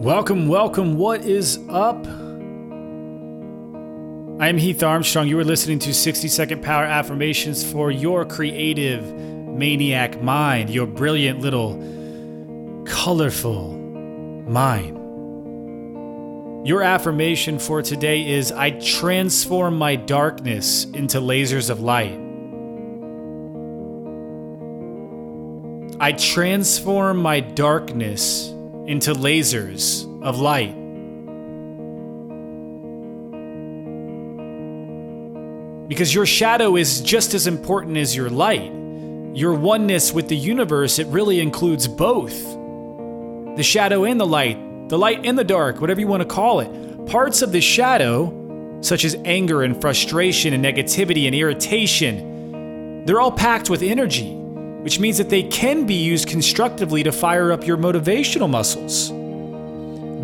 Welcome, welcome. What is up? I am Heath Armstrong. You are listening to 60 Second Power Affirmations for your creative maniac mind, your brilliant little colorful mind. Your affirmation for today is I transform my darkness into lasers of light. I transform my darkness into lasers of light. Because your shadow is just as important as your light. Your oneness with the universe, it really includes both the shadow and the light, the light and the dark, whatever you want to call it. Parts of the shadow, such as anger and frustration and negativity and irritation, they're all packed with energy, which means that they can be used constructively to fire up your motivational muscles.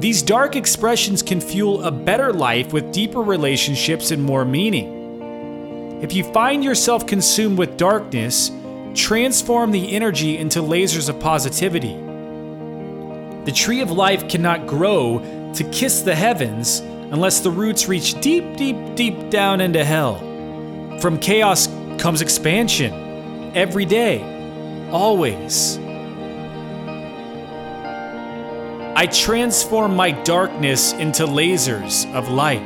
These dark expressions can fuel a better life with deeper relationships and more meaning. If you find yourself consumed with darkness, transform the energy into lasers of positivity. The tree of life cannot grow to kiss the heavens unless the roots reach deep, deep, deep down into hell. From chaos comes expansion every day, always. I transform my darkness into lasers of light.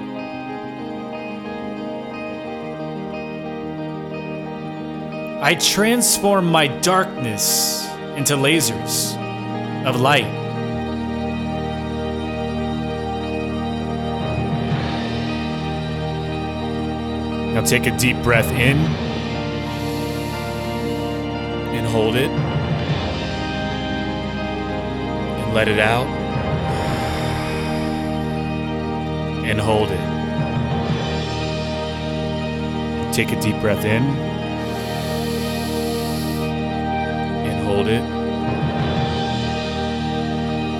I transform my darkness into lasers of light. Now take a deep breath in and hold it. And let it out. And hold it. Take a deep breath in. And hold it.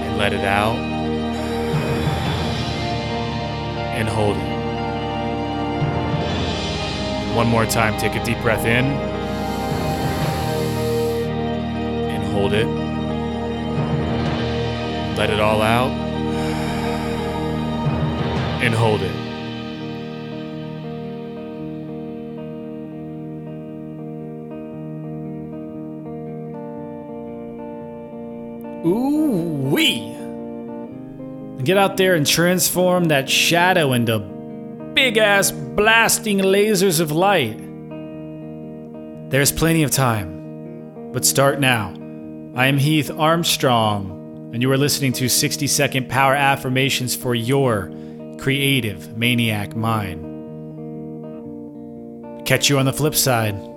And let it out. And hold it. One more time, take a deep breath in hold it. Let it all out and hold it. Ooh wee! Get out there and transform that shadow into big ass blasting lasers of light. There's plenty of time, but start now. I am Heath Armstrong, and you are listening to 60 second power affirmations for your creative maniac mind. Catch you on the flip side.